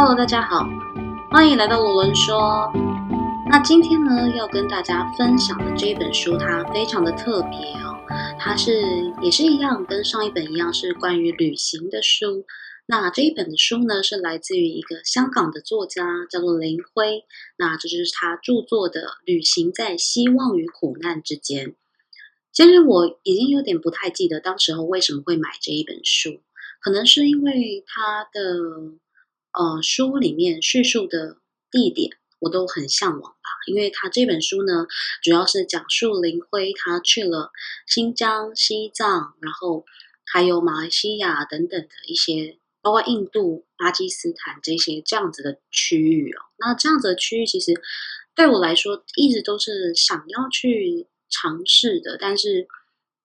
Hello，大家好，欢迎来到罗伦说。那今天呢，要跟大家分享的这一本书，它非常的特别哦。它是也是一样，跟上一本一样，是关于旅行的书。那这一本书呢，是来自于一个香港的作家，叫做林辉。那这就是他著作的《旅行在希望与苦难之间》。其实我已经有点不太记得当时候为什么会买这一本书，可能是因为他的呃书里面叙述的地点我都很向往吧。因为他这本书呢，主要是讲述林辉他去了新疆、西藏，然后还有马来西亚等等的一些。包括印度、巴基斯坦这些这样子的区域哦，那这样子的区域其实对我来说一直都是想要去尝试的，但是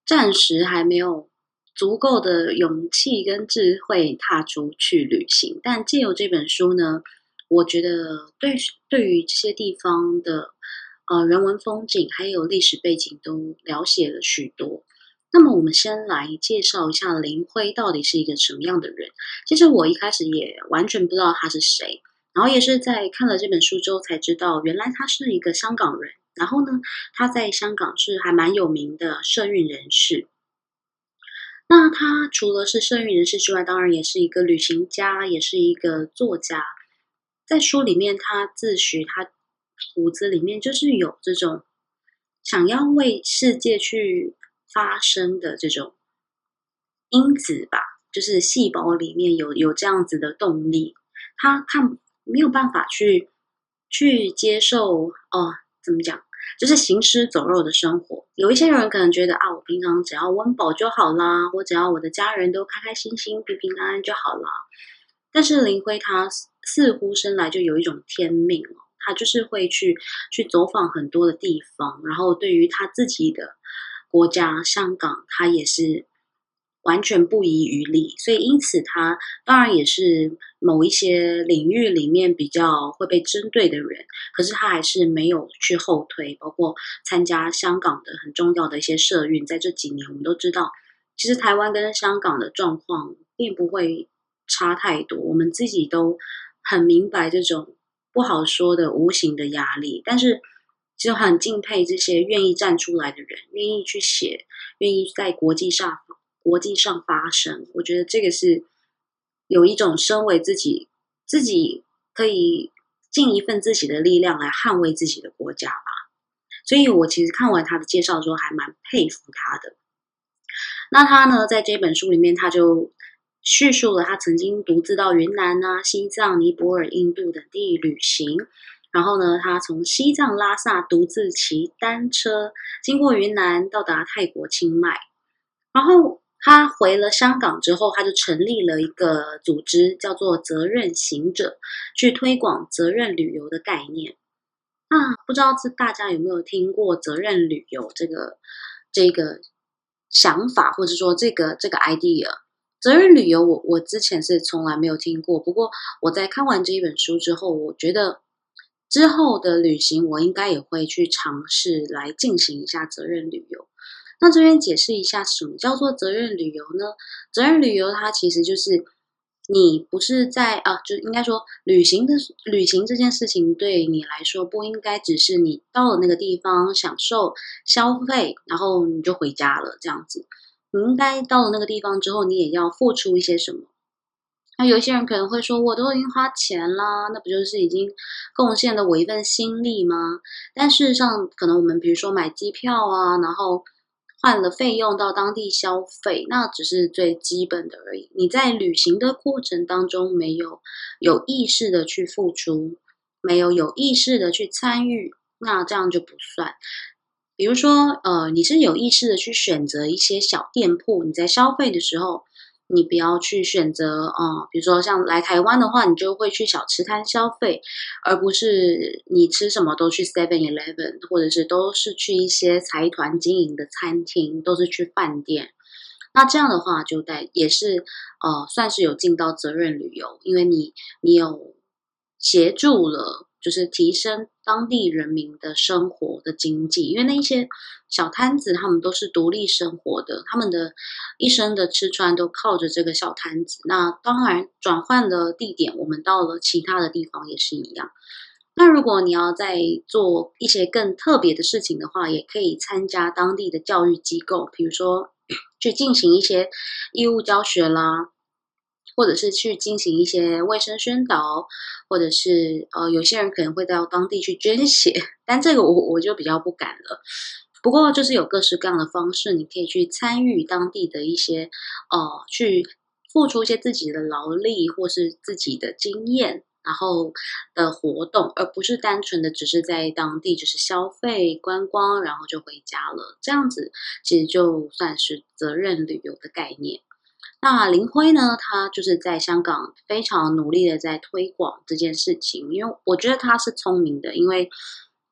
暂时还没有足够的勇气跟智慧踏出去旅行。但借由这本书呢，我觉得对对于这些地方的呃人文风景还有历史背景都了解了许多。那么我们先来介绍一下林辉到底是一个什么样的人。其实我一开始也完全不知道他是谁，然后也是在看了这本书之后才知道，原来他是一个香港人。然后呢，他在香港是还蛮有名的社运人士。那他除了是生育人士之外，当然也是一个旅行家，也是一个作家。在书里面，他自诩他骨子里面就是有这种想要为世界去。发生的这种因子吧，就是细胞里面有有这样子的动力，他看没有办法去去接受哦，怎么讲？就是行尸走肉的生活。有一些人可能觉得啊，我平常只要温饱就好啦，我只要我的家人都开开心心、平平安安就好啦。但是林辉他似乎生来就有一种天命哦，他就是会去去走访很多的地方，然后对于他自己的。国家香港，他也是完全不遗余力，所以因此他当然也是某一些领域里面比较会被针对的人，可是他还是没有去后退，包括参加香港的很重要的一些社运，在这几年我们都知道，其实台湾跟香港的状况并不会差太多，我们自己都很明白这种不好说的无形的压力，但是。就很敬佩这些愿意站出来的人，愿意去写，愿意在国际上国际上发生。我觉得这个是有一种身为自己自己可以尽一份自己的力量来捍卫自己的国家吧。所以我其实看完他的介绍之后，还蛮佩服他的。那他呢，在这本书里面，他就叙述了他曾经独自到云南啊、西藏、尼泊尔、印度等地旅行。然后呢，他从西藏拉萨独自骑单车，经过云南，到达泰国清迈。然后他回了香港之后，他就成立了一个组织，叫做责任行者，去推广责任旅游的概念。那不知道是大家有没有听过责任旅游这个这个想法，或者说这个这个 idea？责任旅游，我我之前是从来没有听过。不过我在看完这一本书之后，我觉得。之后的旅行，我应该也会去尝试来进行一下责任旅游。那这边解释一下，什么叫做责任旅游呢？责任旅游它其实就是你不是在啊，就应该说旅行的旅行这件事情对你来说不应该只是你到了那个地方享受消费，然后你就回家了这样子。你应该到了那个地方之后，你也要付出一些什么。那有些人可能会说，我都已经花钱啦，那不就是已经贡献了我一份心力吗？但事实上，可能我们比如说买机票啊，然后换了费用到当地消费，那只是最基本的而已。你在旅行的过程当中没有有意识的去付出，没有有意识的去参与，那这样就不算。比如说，呃，你是有意识的去选择一些小店铺，你在消费的时候。你不要去选择啊，比如说像来台湾的话，你就会去小吃摊消费，而不是你吃什么都去 Seven Eleven，或者是都是去一些财团经营的餐厅，都是去饭店。那这样的话，就带也是呃，算是有尽到责任旅游，因为你你有协助了。就是提升当地人民的生活的经济，因为那一些小摊子他们都是独立生活的，他们的一生的吃穿都靠着这个小摊子。那当然，转换了地点，我们到了其他的地方也是一样。那如果你要再做一些更特别的事情的话，也可以参加当地的教育机构，比如说 去进行一些义务教学啦。或者是去进行一些卫生宣导，或者是呃，有些人可能会到当地去捐血，但这个我我就比较不敢了。不过就是有各式各样的方式，你可以去参与当地的一些呃，去付出一些自己的劳力或是自己的经验，然后的活动，而不是单纯的只是在当地就是消费观光，然后就回家了。这样子其实就算是责任旅游的概念。那林辉呢？他就是在香港非常努力的在推广这件事情，因为我觉得他是聪明的，因为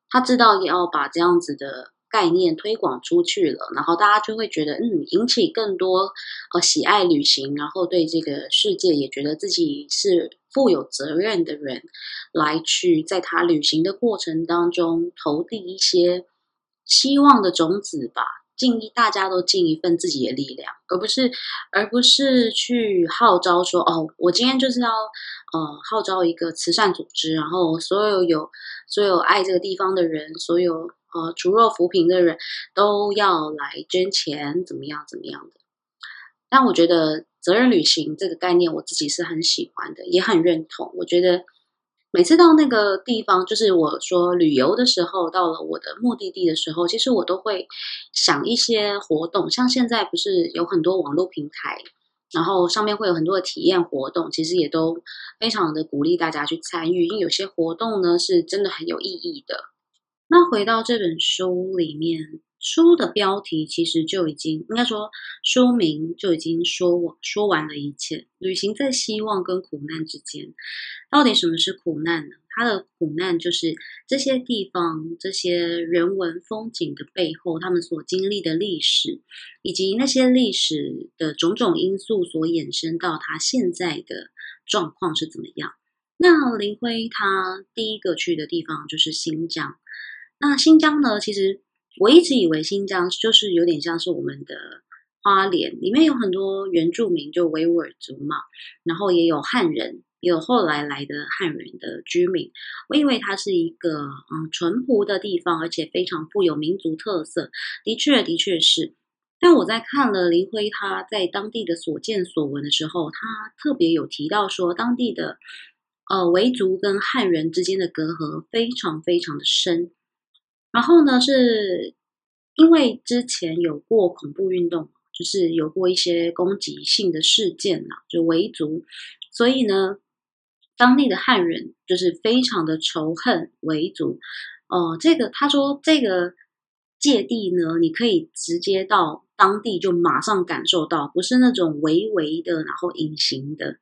他知道要把这样子的概念推广出去了，然后大家就会觉得，嗯，引起更多呃喜爱旅行，然后对这个世界也觉得自己是负有责任的人，来去在他旅行的过程当中投递一些希望的种子吧。尽一大家都尽一份自己的力量，而不是而不是去号召说哦，我今天就是要呃号召一个慈善组织，然后所有有所有爱这个地方的人，所有呃除弱扶贫的人都要来捐钱，怎么样怎么样的？但我觉得责任旅行这个概念，我自己是很喜欢的，也很认同。我觉得。每次到那个地方，就是我说旅游的时候，到了我的目的地的时候，其实我都会想一些活动。像现在不是有很多网络平台，然后上面会有很多的体验活动，其实也都非常的鼓励大家去参与，因为有些活动呢是真的很有意义的。那回到这本书里面。书的标题其实就已经应该说，书名就已经说完说完了一切。旅行在希望跟苦难之间，到底什么是苦难呢？它的苦难就是这些地方、这些人文风景的背后，他们所经历的历史，以及那些历史的种种因素所衍生到他现在的状况是怎么样。那林辉他第一个去的地方就是新疆。那新疆呢，其实。我一直以为新疆就是有点像是我们的花莲，里面有很多原住民，就维吾尔族嘛，然后也有汉人，也有后来来的汉人的居民。我以为它是一个嗯淳朴的地方，而且非常富有民族特色。的确，的确是。但我在看了林辉他在当地的所见所闻的时候，他特别有提到说，当地的呃维族跟汉人之间的隔阂非常非常的深。然后呢，是因为之前有过恐怖运动，就是有过一些攻击性的事件呐，就维族，所以呢，当地的汉人就是非常的仇恨维族。哦，这个他说这个芥蒂呢，你可以直接到当地就马上感受到，不是那种微微的，然后隐形的。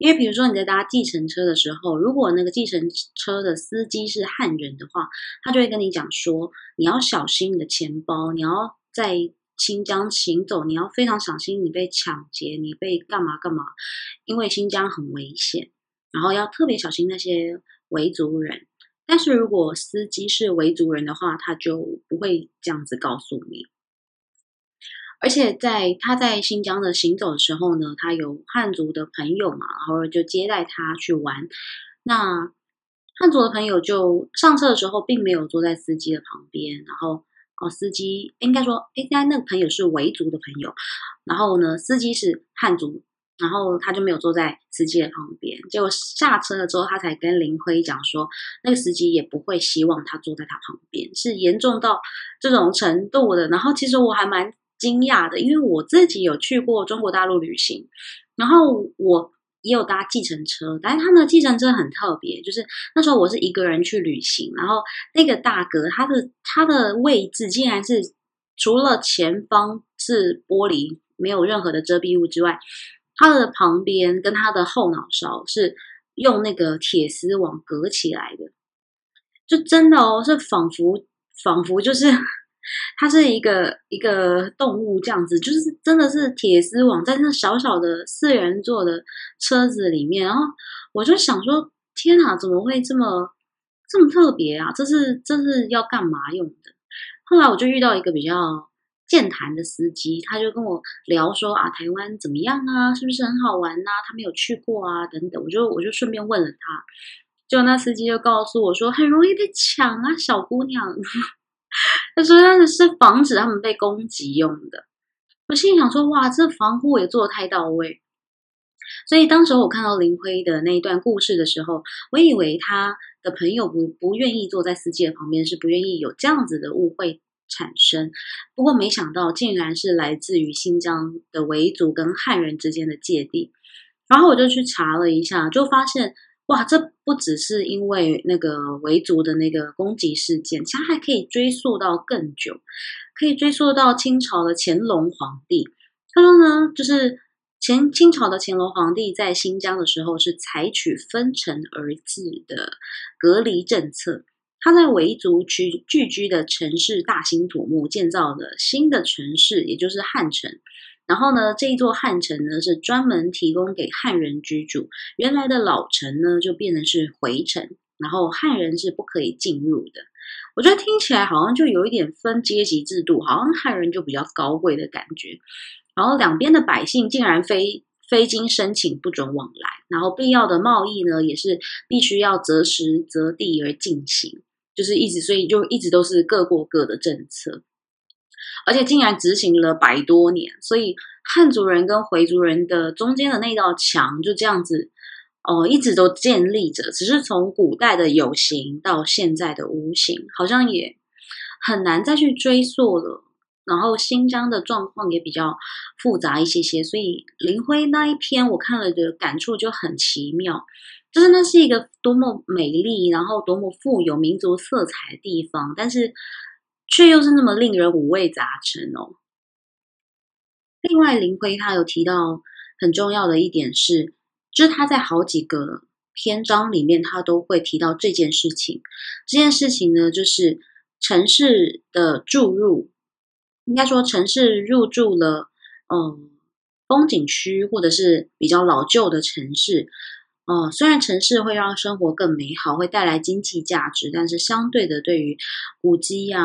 因为比如说你在搭计程车的时候，如果那个计程车的司机是汉人的话，他就会跟你讲说，你要小心你的钱包，你要在新疆行走，你要非常小心你被抢劫，你被干嘛干嘛，因为新疆很危险，然后要特别小心那些维族人。但是如果司机是维族人的话，他就不会这样子告诉你。而且在他在新疆的行走的时候呢，他有汉族的朋友嘛，然后就接待他去玩。那汉族的朋友就上车的时候，并没有坐在司机的旁边，然后哦，司机应该说，应该那个朋友是维族的朋友，然后呢，司机是汉族，然后他就没有坐在司机的旁边。结果下车了之后，他才跟林辉讲说，那个司机也不会希望他坐在他旁边，是严重到这种程度的。然后其实我还蛮。惊讶的，因为我自己有去过中国大陆旅行，然后我也有搭计程车，但是他们的计程车很特别，就是那时候我是一个人去旅行，然后那个大哥他的他的位置竟然是除了前方是玻璃没有任何的遮蔽物之外，他的旁边跟他的后脑勺是用那个铁丝网隔起来的，就真的哦，是仿佛仿佛就是。它是一个一个动物这样子，就是真的是铁丝网在那小小的四人座的车子里面，然后我就想说，天哪，怎么会这么这么特别啊？这是这是要干嘛用的？后来我就遇到一个比较健谈的司机，他就跟我聊说啊，台湾怎么样啊？是不是很好玩呐？他没有去过啊，等等。我就我就顺便问了他，就那司机就告诉我说，很容易被抢啊，小姑娘。他说那是防止他们被攻击用的。我心里想说，哇，这防护也做的太到位。所以当时我看到林辉的那一段故事的时候，我以为他的朋友不不愿意坐在司机的旁边，是不愿意有这样子的误会产生。不过没想到，竟然是来自于新疆的维族跟汉人之间的芥蒂。然后我就去查了一下，就发现，哇，这不只是因为那个维族的那个攻击事件，其实还可以追溯到更久，可以追溯到清朝的乾隆皇帝。他说呢，就是。前清朝的乾隆皇帝在新疆的时候是采取分城而治的隔离政策，他在维族区聚居的城市大兴土木，建造了新的城市，也就是汉城。然后呢，这一座汉城呢是专门提供给汉人居住，原来的老城呢就变成是回城，然后汉人是不可以进入的。我觉得听起来好像就有一点分阶级制度，好像汉人就比较高贵的感觉。然后两边的百姓竟然非非经申请不准往来，然后必要的贸易呢也是必须要择时择地而进行，就是一直所以就一直都是各过各的政策，而且竟然执行了百多年，所以汉族人跟回族人的中间的那道墙就这样子哦一直都建立着，只是从古代的有形到现在的无形，好像也很难再去追溯了。然后新疆的状况也比较复杂一些些，所以林辉那一篇我看了的感触就很奇妙，就是那是一个多么美丽，然后多么富有民族色彩的地方，但是却又是那么令人五味杂陈哦。另外，林辉他有提到很重要的一点是，就是他在好几个篇章里面，他都会提到这件事情。这件事情呢，就是城市的注入。应该说，城市入住了，嗯，风景区或者是比较老旧的城市，哦，虽然城市会让生活更美好，会带来经济价值，但是相对的，对于古迹啊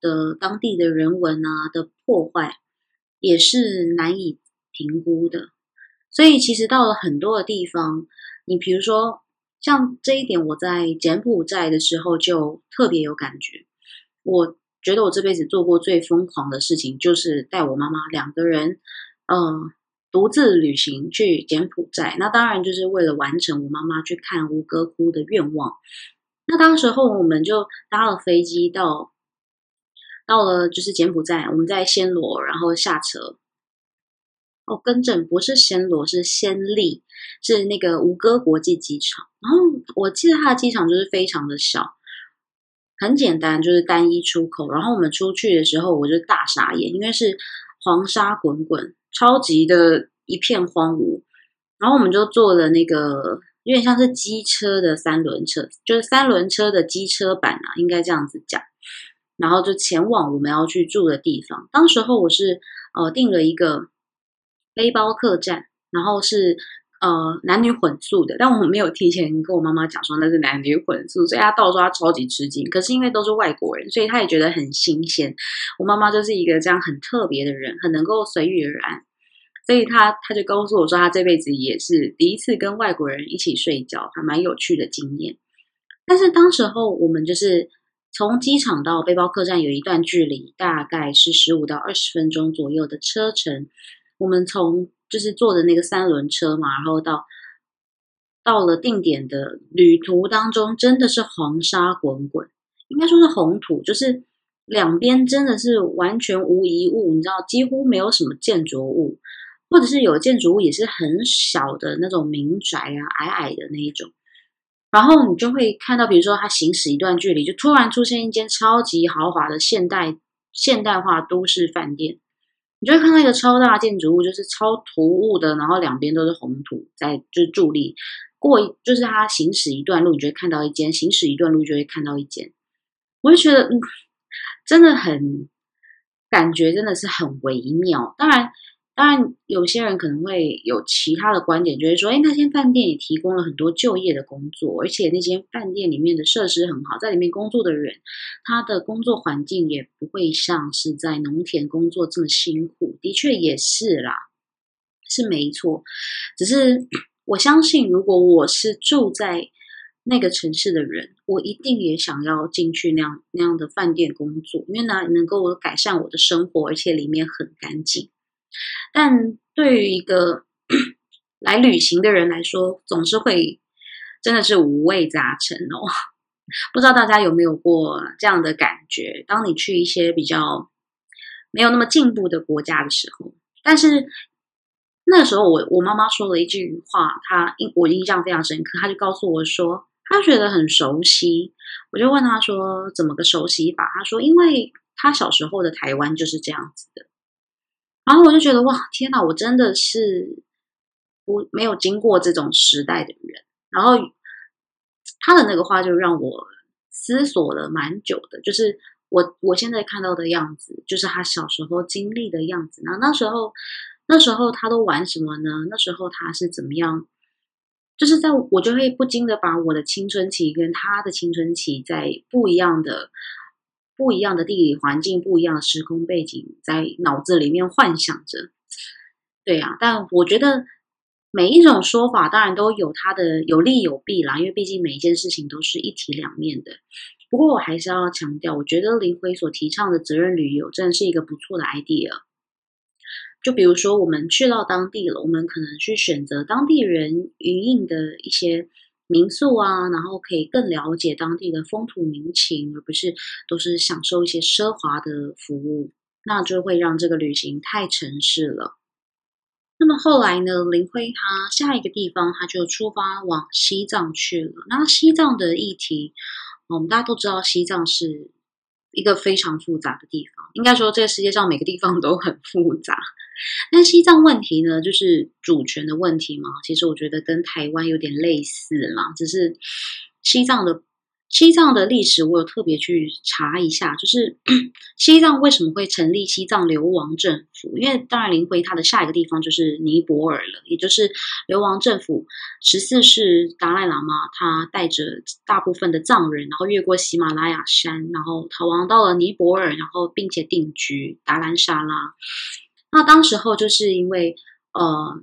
的当地的人文啊的破坏，也是难以评估的。所以，其实到了很多的地方，你比如说像这一点，我在柬埔寨的时候就特别有感觉，我。觉得我这辈子做过最疯狂的事情，就是带我妈妈两个人，嗯，独自旅行去柬埔寨。那当然就是为了完成我妈妈去看吴哥窟的愿望。那当时候我们就搭了飞机到，到了就是柬埔寨，我们在暹罗，然后下车。哦，更正，不是暹罗，是暹粒，是那个吴哥国际机场。然后我记得它的机场就是非常的小。很简单，就是单一出口。然后我们出去的时候，我就大傻眼，因为是黄沙滚滚，超级的一片荒芜。然后我们就坐了那个有点像是机车的三轮车，就是三轮车的机车版啊，应该这样子讲。然后就前往我们要去住的地方。当时候我是呃订了一个背包客栈，然后是。呃，男女混宿的，但我没有提前跟我妈妈讲说那是男女混宿，所以她到时候她超级吃惊。可是因为都是外国人，所以她也觉得很新鲜。我妈妈就是一个这样很特别的人，很能够随遇而安，所以她她就告诉我说，她这辈子也是第一次跟外国人一起睡觉，还蛮有趣的经验。但是当时候我们就是从机场到背包客栈有一段距离，大概是十五到二十分钟左右的车程。我们从就是坐的那个三轮车嘛，然后到到了定点的旅途当中，真的是黄沙滚滚，应该说是红土，就是两边真的是完全无一物，你知道，几乎没有什么建筑物，或者是有建筑物也是很小的那种民宅啊，矮矮的那一种。然后你就会看到，比如说它行驶一段距离，就突然出现一间超级豪华的现代现代化都市饭店。你就会看到一个超大建筑物，就是超突兀的，然后两边都是红土在就是伫立。过就是它行驶一段路，你就会看到一间；行驶一段路就会看到一间。我就觉得，嗯，真的很感觉真的是很微妙。当然，当然，有些人可能会有其他的观点，就是说，哎，那间饭店也提供了很多就业的工作，而且那间饭店里面的设施很好，在里面工作的人，他的工作环境也不会像是在农田工作这么辛苦。的确也是啦，是没错。只是 我相信，如果我是住在那个城市的人，我一定也想要进去那样那样的饭店工作，因为那能够改善我的生活，而且里面很干净。但对于一个 来旅行的人来说，总是会真的是五味杂陈哦。不知道大家有没有过这样的感觉？当你去一些比较没有那么进步的国家的时候，但是那时候我我妈妈说了一句话，她印我印象非常深刻，她就告诉我说，她觉得很熟悉。我就问她说，怎么个熟悉法？她说，因为她小时候的台湾就是这样子的。然后我就觉得哇，天哪！我真的是不没有经过这种时代的人。然后他的那个话就让我思索了蛮久的，就是我我现在看到的样子，就是他小时候经历的样子。那那时候那时候他都玩什么呢？那时候他是怎么样？就是在我就会不禁的把我的青春期跟他的青春期在不一样的。不一样的地理环境，不一样的时空背景，在脑子里面幻想着，对呀。但我觉得每一种说法当然都有它的有利有弊啦，因为毕竟每一件事情都是一体两面的。不过我还是要强调，我觉得林辉所提倡的责任旅游真的是一个不错的 idea。就比如说，我们去到当地了，我们可能去选择当地人营运的一些。民宿啊，然后可以更了解当地的风土民情，而不是都是享受一些奢华的服务，那就会让这个旅行太城市了。那么后来呢，林辉他下一个地方他就出发往西藏去了。那西藏的议题，我们大家都知道，西藏是一个非常复杂的地方，应该说这个世界上每个地方都很复杂。那西藏问题呢，就是主权的问题嘛。其实我觉得跟台湾有点类似啦，只是西藏的西藏的历史，我有特别去查一下，就是 西藏为什么会成立西藏流亡政府？因为当然林辉他的下一个地方就是尼泊尔了，也就是流亡政府十四世达赖喇嘛他带着大部分的藏人，然后越过喜马拉雅山，然后逃亡到了尼泊尔，然后并且定居达兰萨拉。那当时候就是因为，呃，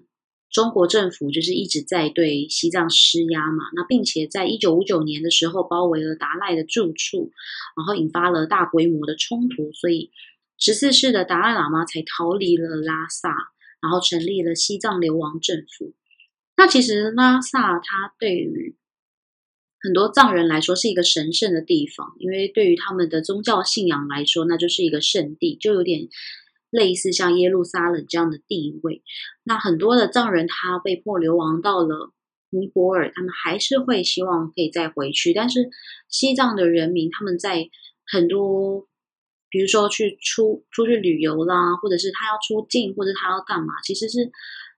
中国政府就是一直在对西藏施压嘛，那并且在一九五九年的时候包围了达赖的住处，然后引发了大规模的冲突，所以十四世的达赖喇嘛才逃离了拉萨，然后成立了西藏流亡政府。那其实拉萨它对于很多藏人来说是一个神圣的地方，因为对于他们的宗教信仰来说，那就是一个圣地，就有点。类似像耶路撒冷这样的地位，那很多的藏人他被迫流亡到了尼泊尔，他们还是会希望可以再回去。但是西藏的人民他们在很多，比如说去出出去旅游啦，或者是他要出境，或者他要干嘛，其实是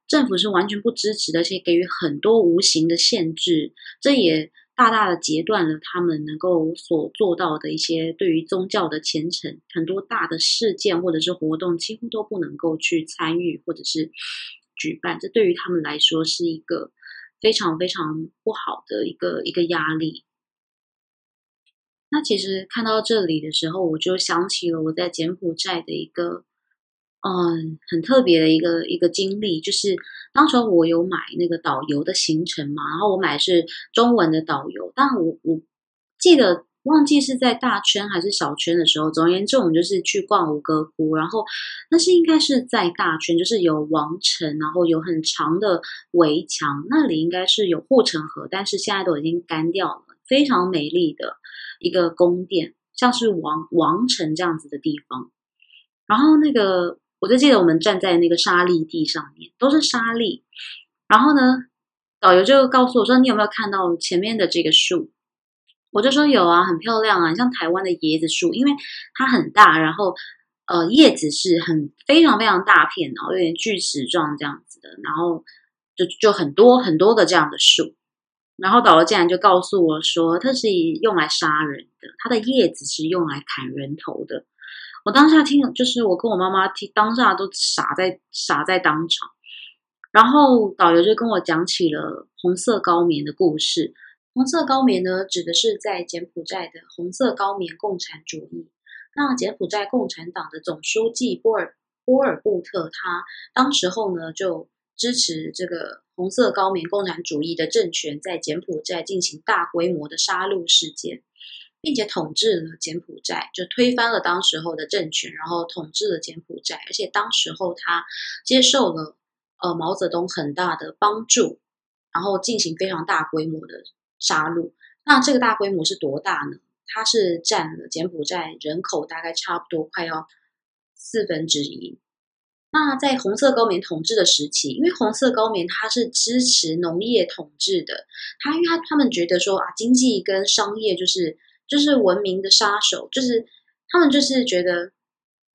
政府是完全不支持的，而且给予很多无形的限制。这也大大的截断了他们能够所做到的一些对于宗教的虔诚，很多大的事件或者是活动几乎都不能够去参与或者是举办，这对于他们来说是一个非常非常不好的一个一个压力。那其实看到这里的时候，我就想起了我在柬埔寨的一个。嗯，很特别的一个一个经历，就是当时我有买那个导游的行程嘛，然后我买的是中文的导游，但我我记得忘记是在大圈还是小圈的时候，总而言之，我们就是去逛吴哥窟，然后那是应该是在大圈，就是有王城，然后有很长的围墙，那里应该是有护城河，但是现在都已经干掉了，非常美丽的一个宫殿，像是王王城这样子的地方，然后那个。我就记得我们站在那个沙砾地上面，都是沙砾。然后呢，导游就告诉我说：“你有没有看到前面的这个树？”我就说：“有啊，很漂亮啊，像台湾的椰子树，因为它很大，然后呃叶子是很非常非常大片，然后有点锯齿状这样子的，然后就就很多很多的这样的树。然后导游竟然就告诉我说，它是用来杀人的，它的叶子是用来砍人头的。”我当下听，就是我跟我妈妈听，当下都傻在傻在当场。然后导游就跟我讲起了红色高棉的故事。红色高棉呢，指的是在柬埔寨的红色高棉共产主义。那柬埔寨共产党的总书记波尔波尔布特，他当时候呢就支持这个红色高棉共产主义的政权，在柬埔寨进行大规模的杀戮事件，并且统治了柬埔寨，就推翻了当时候的政权，然后统治了柬埔寨。而且当时候他接受了呃毛泽东很大的帮助，然后进行非常大规模的。杀戮，那这个大规模是多大呢？它是占了柬埔寨人口大概差不多快要四分之一。那在红色高棉统治的时期，因为红色高棉它是支持农业统治的，他因为他他们觉得说啊，经济跟商业就是就是文明的杀手，就是他们就是觉得。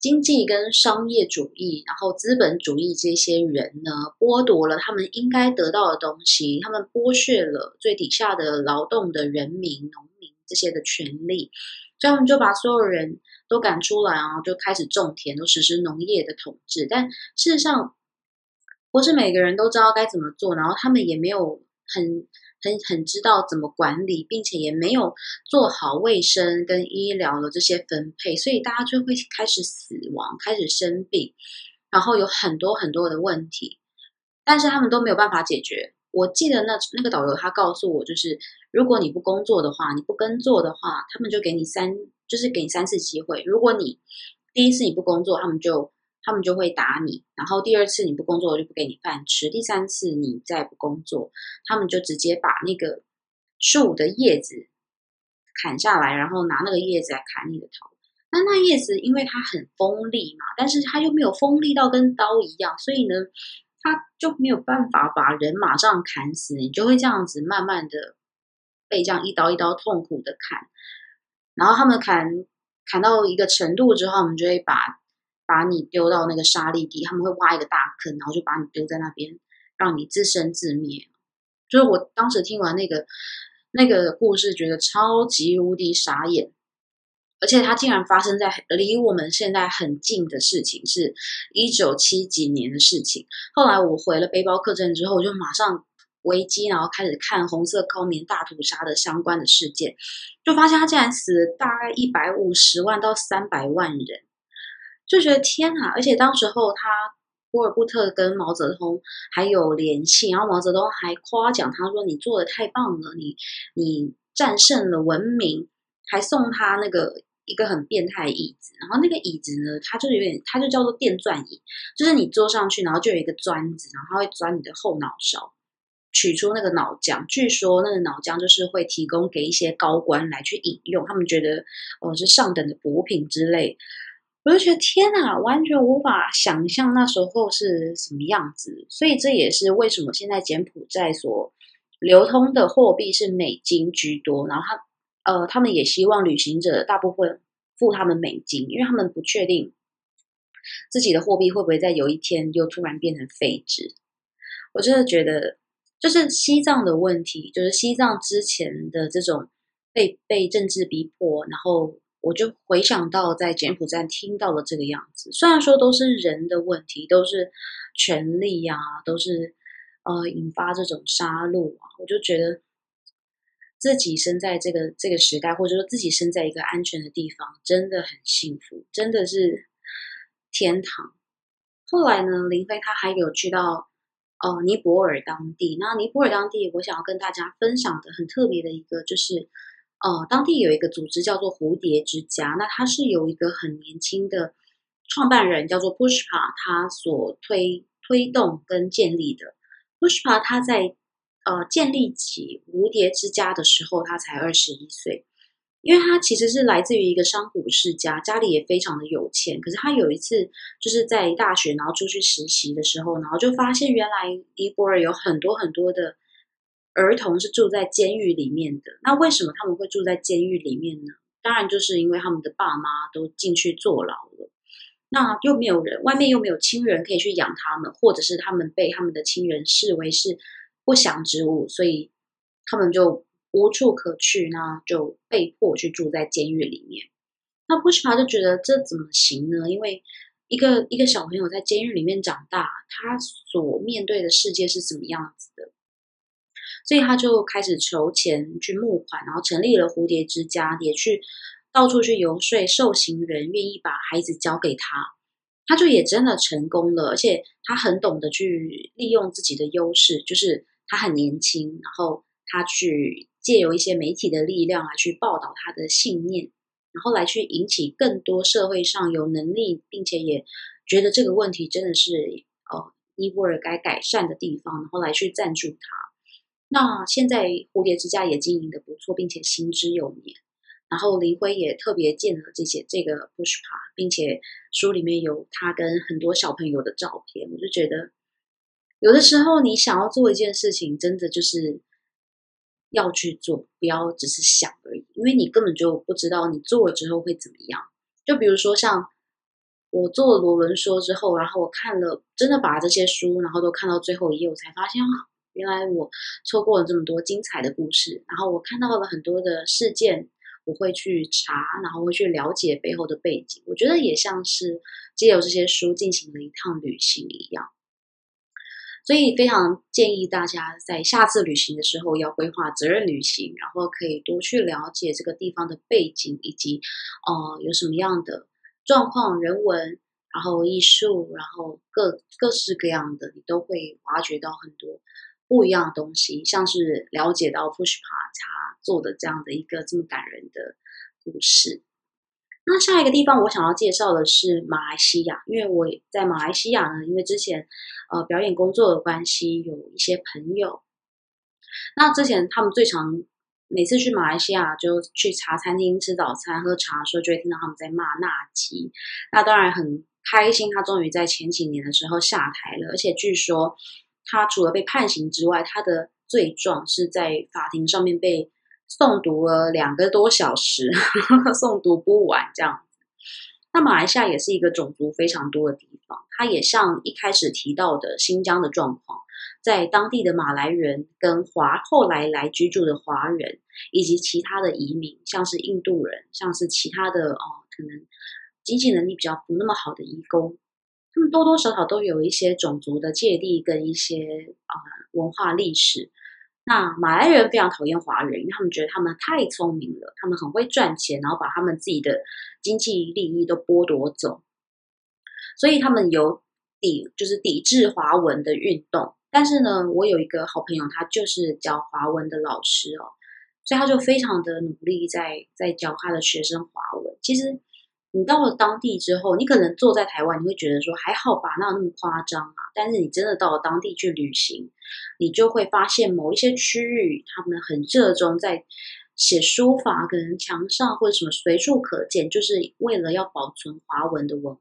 经济跟商业主义，然后资本主义这些人呢，剥夺了他们应该得到的东西，他们剥削了最底下的劳动的人民、农民这些的权利，所以他们就把所有人都赶出来啊，就开始种田，都实施农业的统治。但事实上，不是每个人都知道该怎么做，然后他们也没有很。很很知道怎么管理，并且也没有做好卫生跟医疗的这些分配，所以大家就会开始死亡，开始生病，然后有很多很多的问题，但是他们都没有办法解决。我记得那那个导游他告诉我，就是如果你不工作的话，你不耕作的话，他们就给你三，就是给你三次机会。如果你第一次你不工作，他们就。他们就会打你，然后第二次你不工作我就不给你饭吃，第三次你再不工作，他们就直接把那个树的叶子砍下来，然后拿那个叶子来砍你的头。那那叶子因为它很锋利嘛，但是它又没有锋利到跟刀一样，所以呢，它就没有办法把人马上砍死，你就会这样子慢慢的被这样一刀一刀痛苦的砍。然后他们砍砍到一个程度之后，我们就会把。把你丢到那个沙砾地，他们会挖一个大坑，然后就把你丢在那边，让你自生自灭。就是我当时听完那个那个故事，觉得超级无敌傻眼，而且它竟然发生在离我们现在很近的事情，是一九七几年的事情。后来我回了背包客栈之后，我就马上危机，然后开始看红色高棉大屠杀的相关的事件，就发现他竟然死了大概一百五十万到三百万人。就觉得天啊！而且当时候他波尔布特跟毛泽东还有联系，然后毛泽东还夸奖他说：“你做的太棒了，你你战胜了文明。”还送他那个一个很变态的椅子，然后那个椅子呢，它就有点，它就叫做电钻椅，就是你坐上去，然后就有一个钻子，然后它会钻你的后脑勺，取出那个脑浆。据说那个脑浆就是会提供给一些高官来去饮用，他们觉得哦是上等的补品之类。我就觉得天哪，完全无法想象那时候是什么样子。所以这也是为什么现在柬埔寨所流通的货币是美金居多。然后他呃，他们也希望旅行者大部分付他们美金，因为他们不确定自己的货币会不会在有一天又突然变成废纸。我真的觉得，就是西藏的问题，就是西藏之前的这种被被政治逼迫，然后。我就回想到在柬埔寨听到的这个样子，虽然说都是人的问题，都是权力呀，都是呃引发这种杀戮啊，我就觉得自己生在这个这个时代，或者说自己生在一个安全的地方，真的很幸福，真的是天堂。后来呢，林飞他还有去到呃尼泊尔当地，那尼泊尔当地，我想要跟大家分享的很特别的一个就是。呃，当地有一个组织叫做蝴蝶之家，那它是有一个很年轻的创办人叫做 Pushpa，他所推推动跟建立的。Pushpa 他在呃建立起蝴蝶之家的时候，他才二十一岁，因为他其实是来自于一个商贾世家，家里也非常的有钱。可是他有一次就是在大学，然后出去实习的时候，然后就发现原来尼泊尔有很多很多的。儿童是住在监狱里面的，那为什么他们会住在监狱里面呢？当然就是因为他们的爸妈都进去坐牢了，那又没有人，外面又没有亲人可以去养他们，或者是他们被他们的亲人视为是不祥之物，所以他们就无处可去，那就被迫去住在监狱里面。那 Pushpa 就觉得这怎么行呢？因为一个一个小朋友在监狱里面长大，他所面对的世界是怎么样子的？所以他就开始筹钱去募款，然后成立了蝴蝶之家，也去到处去游说受刑人愿意把孩子交给他。他就也真的成功了，而且他很懂得去利用自己的优势，就是他很年轻，然后他去借由一些媒体的力量来去报道他的信念，然后来去引起更多社会上有能力并且也觉得这个问题真的是呃尼泊尔该改善的地方，然后来去赞助他。那现在蝴蝶之家也经营的不错，并且行之有年。然后林辉也特别建了这些这个 Pushpa，并且书里面有他跟很多小朋友的照片。我就觉得，有的时候你想要做一件事情，真的就是要去做，不要只是想而已，因为你根本就不知道你做了之后会怎么样。就比如说像我做了罗伦说之后，然后我看了，真的把这些书，然后都看到最后一页，我才发现啊。原来我错过了这么多精彩的故事，然后我看到了很多的事件，我会去查，然后会去了解背后的背景。我觉得也像是借由这些书进行了一趟旅行一样，所以非常建议大家在下次旅行的时候要规划责任旅行，然后可以多去了解这个地方的背景以及呃有什么样的状况、人文，然后艺术，然后各各式各样的，你都会挖掘到很多。不一样的东西，像是了解到 Pushpa 他做的这样的一个这么感人的故事。那下一个地方我想要介绍的是马来西亚，因为我在马来西亚呢，因为之前呃表演工作的关系，有一些朋友。那之前他们最常每次去马来西亚就去茶餐厅吃早餐喝茶的时候，就会听到他们在骂纳吉。那当然很开心，他终于在前几年的时候下台了，而且据说。他除了被判刑之外，他的罪状是在法庭上面被诵读了两个多小时，诵读不完这样。那马来西亚也是一个种族非常多的地方，它也像一开始提到的新疆的状况，在当地的马来人跟华后来来居住的华人，以及其他的移民，像是印度人，像是其他的哦，可能经济能力比较不那么好的移工。多多少少都有一些种族的芥蒂跟一些啊文化历史。那马来人非常讨厌华人，因为他们觉得他们太聪明了，他们很会赚钱，然后把他们自己的经济利益都剥夺走。所以他们有抵，就是抵制华文的运动。但是呢，我有一个好朋友，他就是教华文的老师哦，所以他就非常的努力在在教他的学生华文。其实。你到了当地之后，你可能坐在台湾，你会觉得说还好吧，哪有那么夸张啊？但是你真的到了当地去旅行，你就会发现某一些区域，他们很热衷在写书法，可能墙上或者什么随处可见，就是为了要保存华文的文化。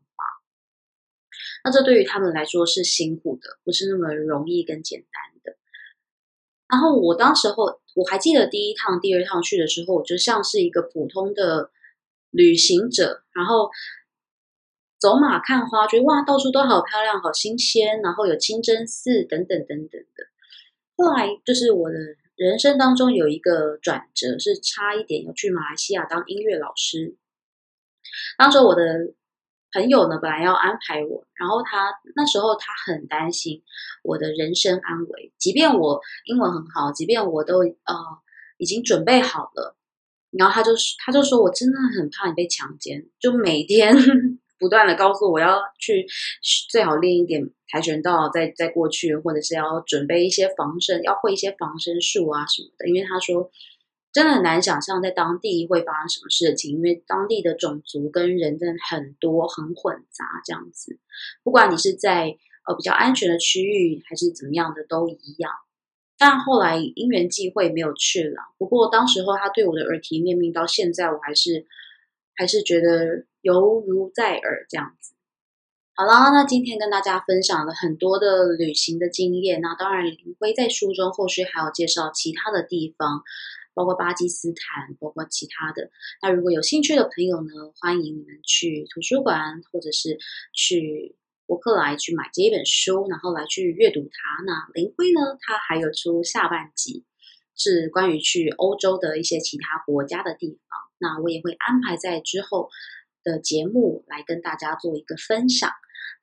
那这对于他们来说是辛苦的，不是那么容易跟简单的。然后我当时候我还记得第一趟、第二趟去的时候，我就像是一个普通的。旅行者，然后走马看花，觉得哇，到处都好漂亮，好新鲜，然后有清真寺等等等等的。后来就是我的人生当中有一个转折，是差一点要去马来西亚当音乐老师。当时我的朋友呢，本来要安排我，然后他那时候他很担心我的人身安危，即便我英文很好，即便我都呃已经准备好了。然后他就他就说：“我真的很怕你被强奸，就每天 不断的告诉我要去最好练一点跆拳道，再再过去，或者是要准备一些防身，要会一些防身术啊什么的。因为他说真的很难想象在当地会发生什么事情，因为当地的种族跟人真的很多很混杂这样子，不管你是在呃比较安全的区域还是怎么样的都一样。”但后来因缘际会没有去了。不过当时候他对我的耳提面命，到现在我还是还是觉得犹如在耳这样子。好啦，那今天跟大家分享了很多的旅行的经验。那当然，林辉在书中后续还有介绍其他的地方，包括巴基斯坦，包括其他的。那如果有兴趣的朋友呢，欢迎你们去图书馆或者是去。博客来去买这一本书，然后来去阅读它。那林辉呢？他还有出下半集，是关于去欧洲的一些其他国家的地方。那我也会安排在之后的节目来跟大家做一个分享。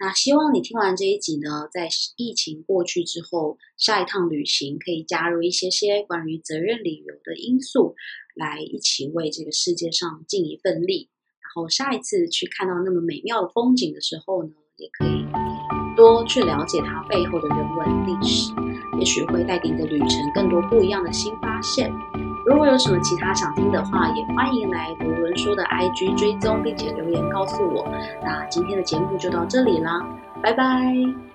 那希望你听完这一集呢，在疫情过去之后，下一趟旅行可以加入一些些关于责任旅游的因素，来一起为这个世界上尽一份力。然后下一次去看到那么美妙的风景的时候呢，也可以多去了解它背后的人文历史，也许会带给你的旅程更多不一样的新发现。如果有什么其他想听的话，也欢迎来读文书的 IG 追踪，并且留言告诉我。那今天的节目就到这里啦，拜拜。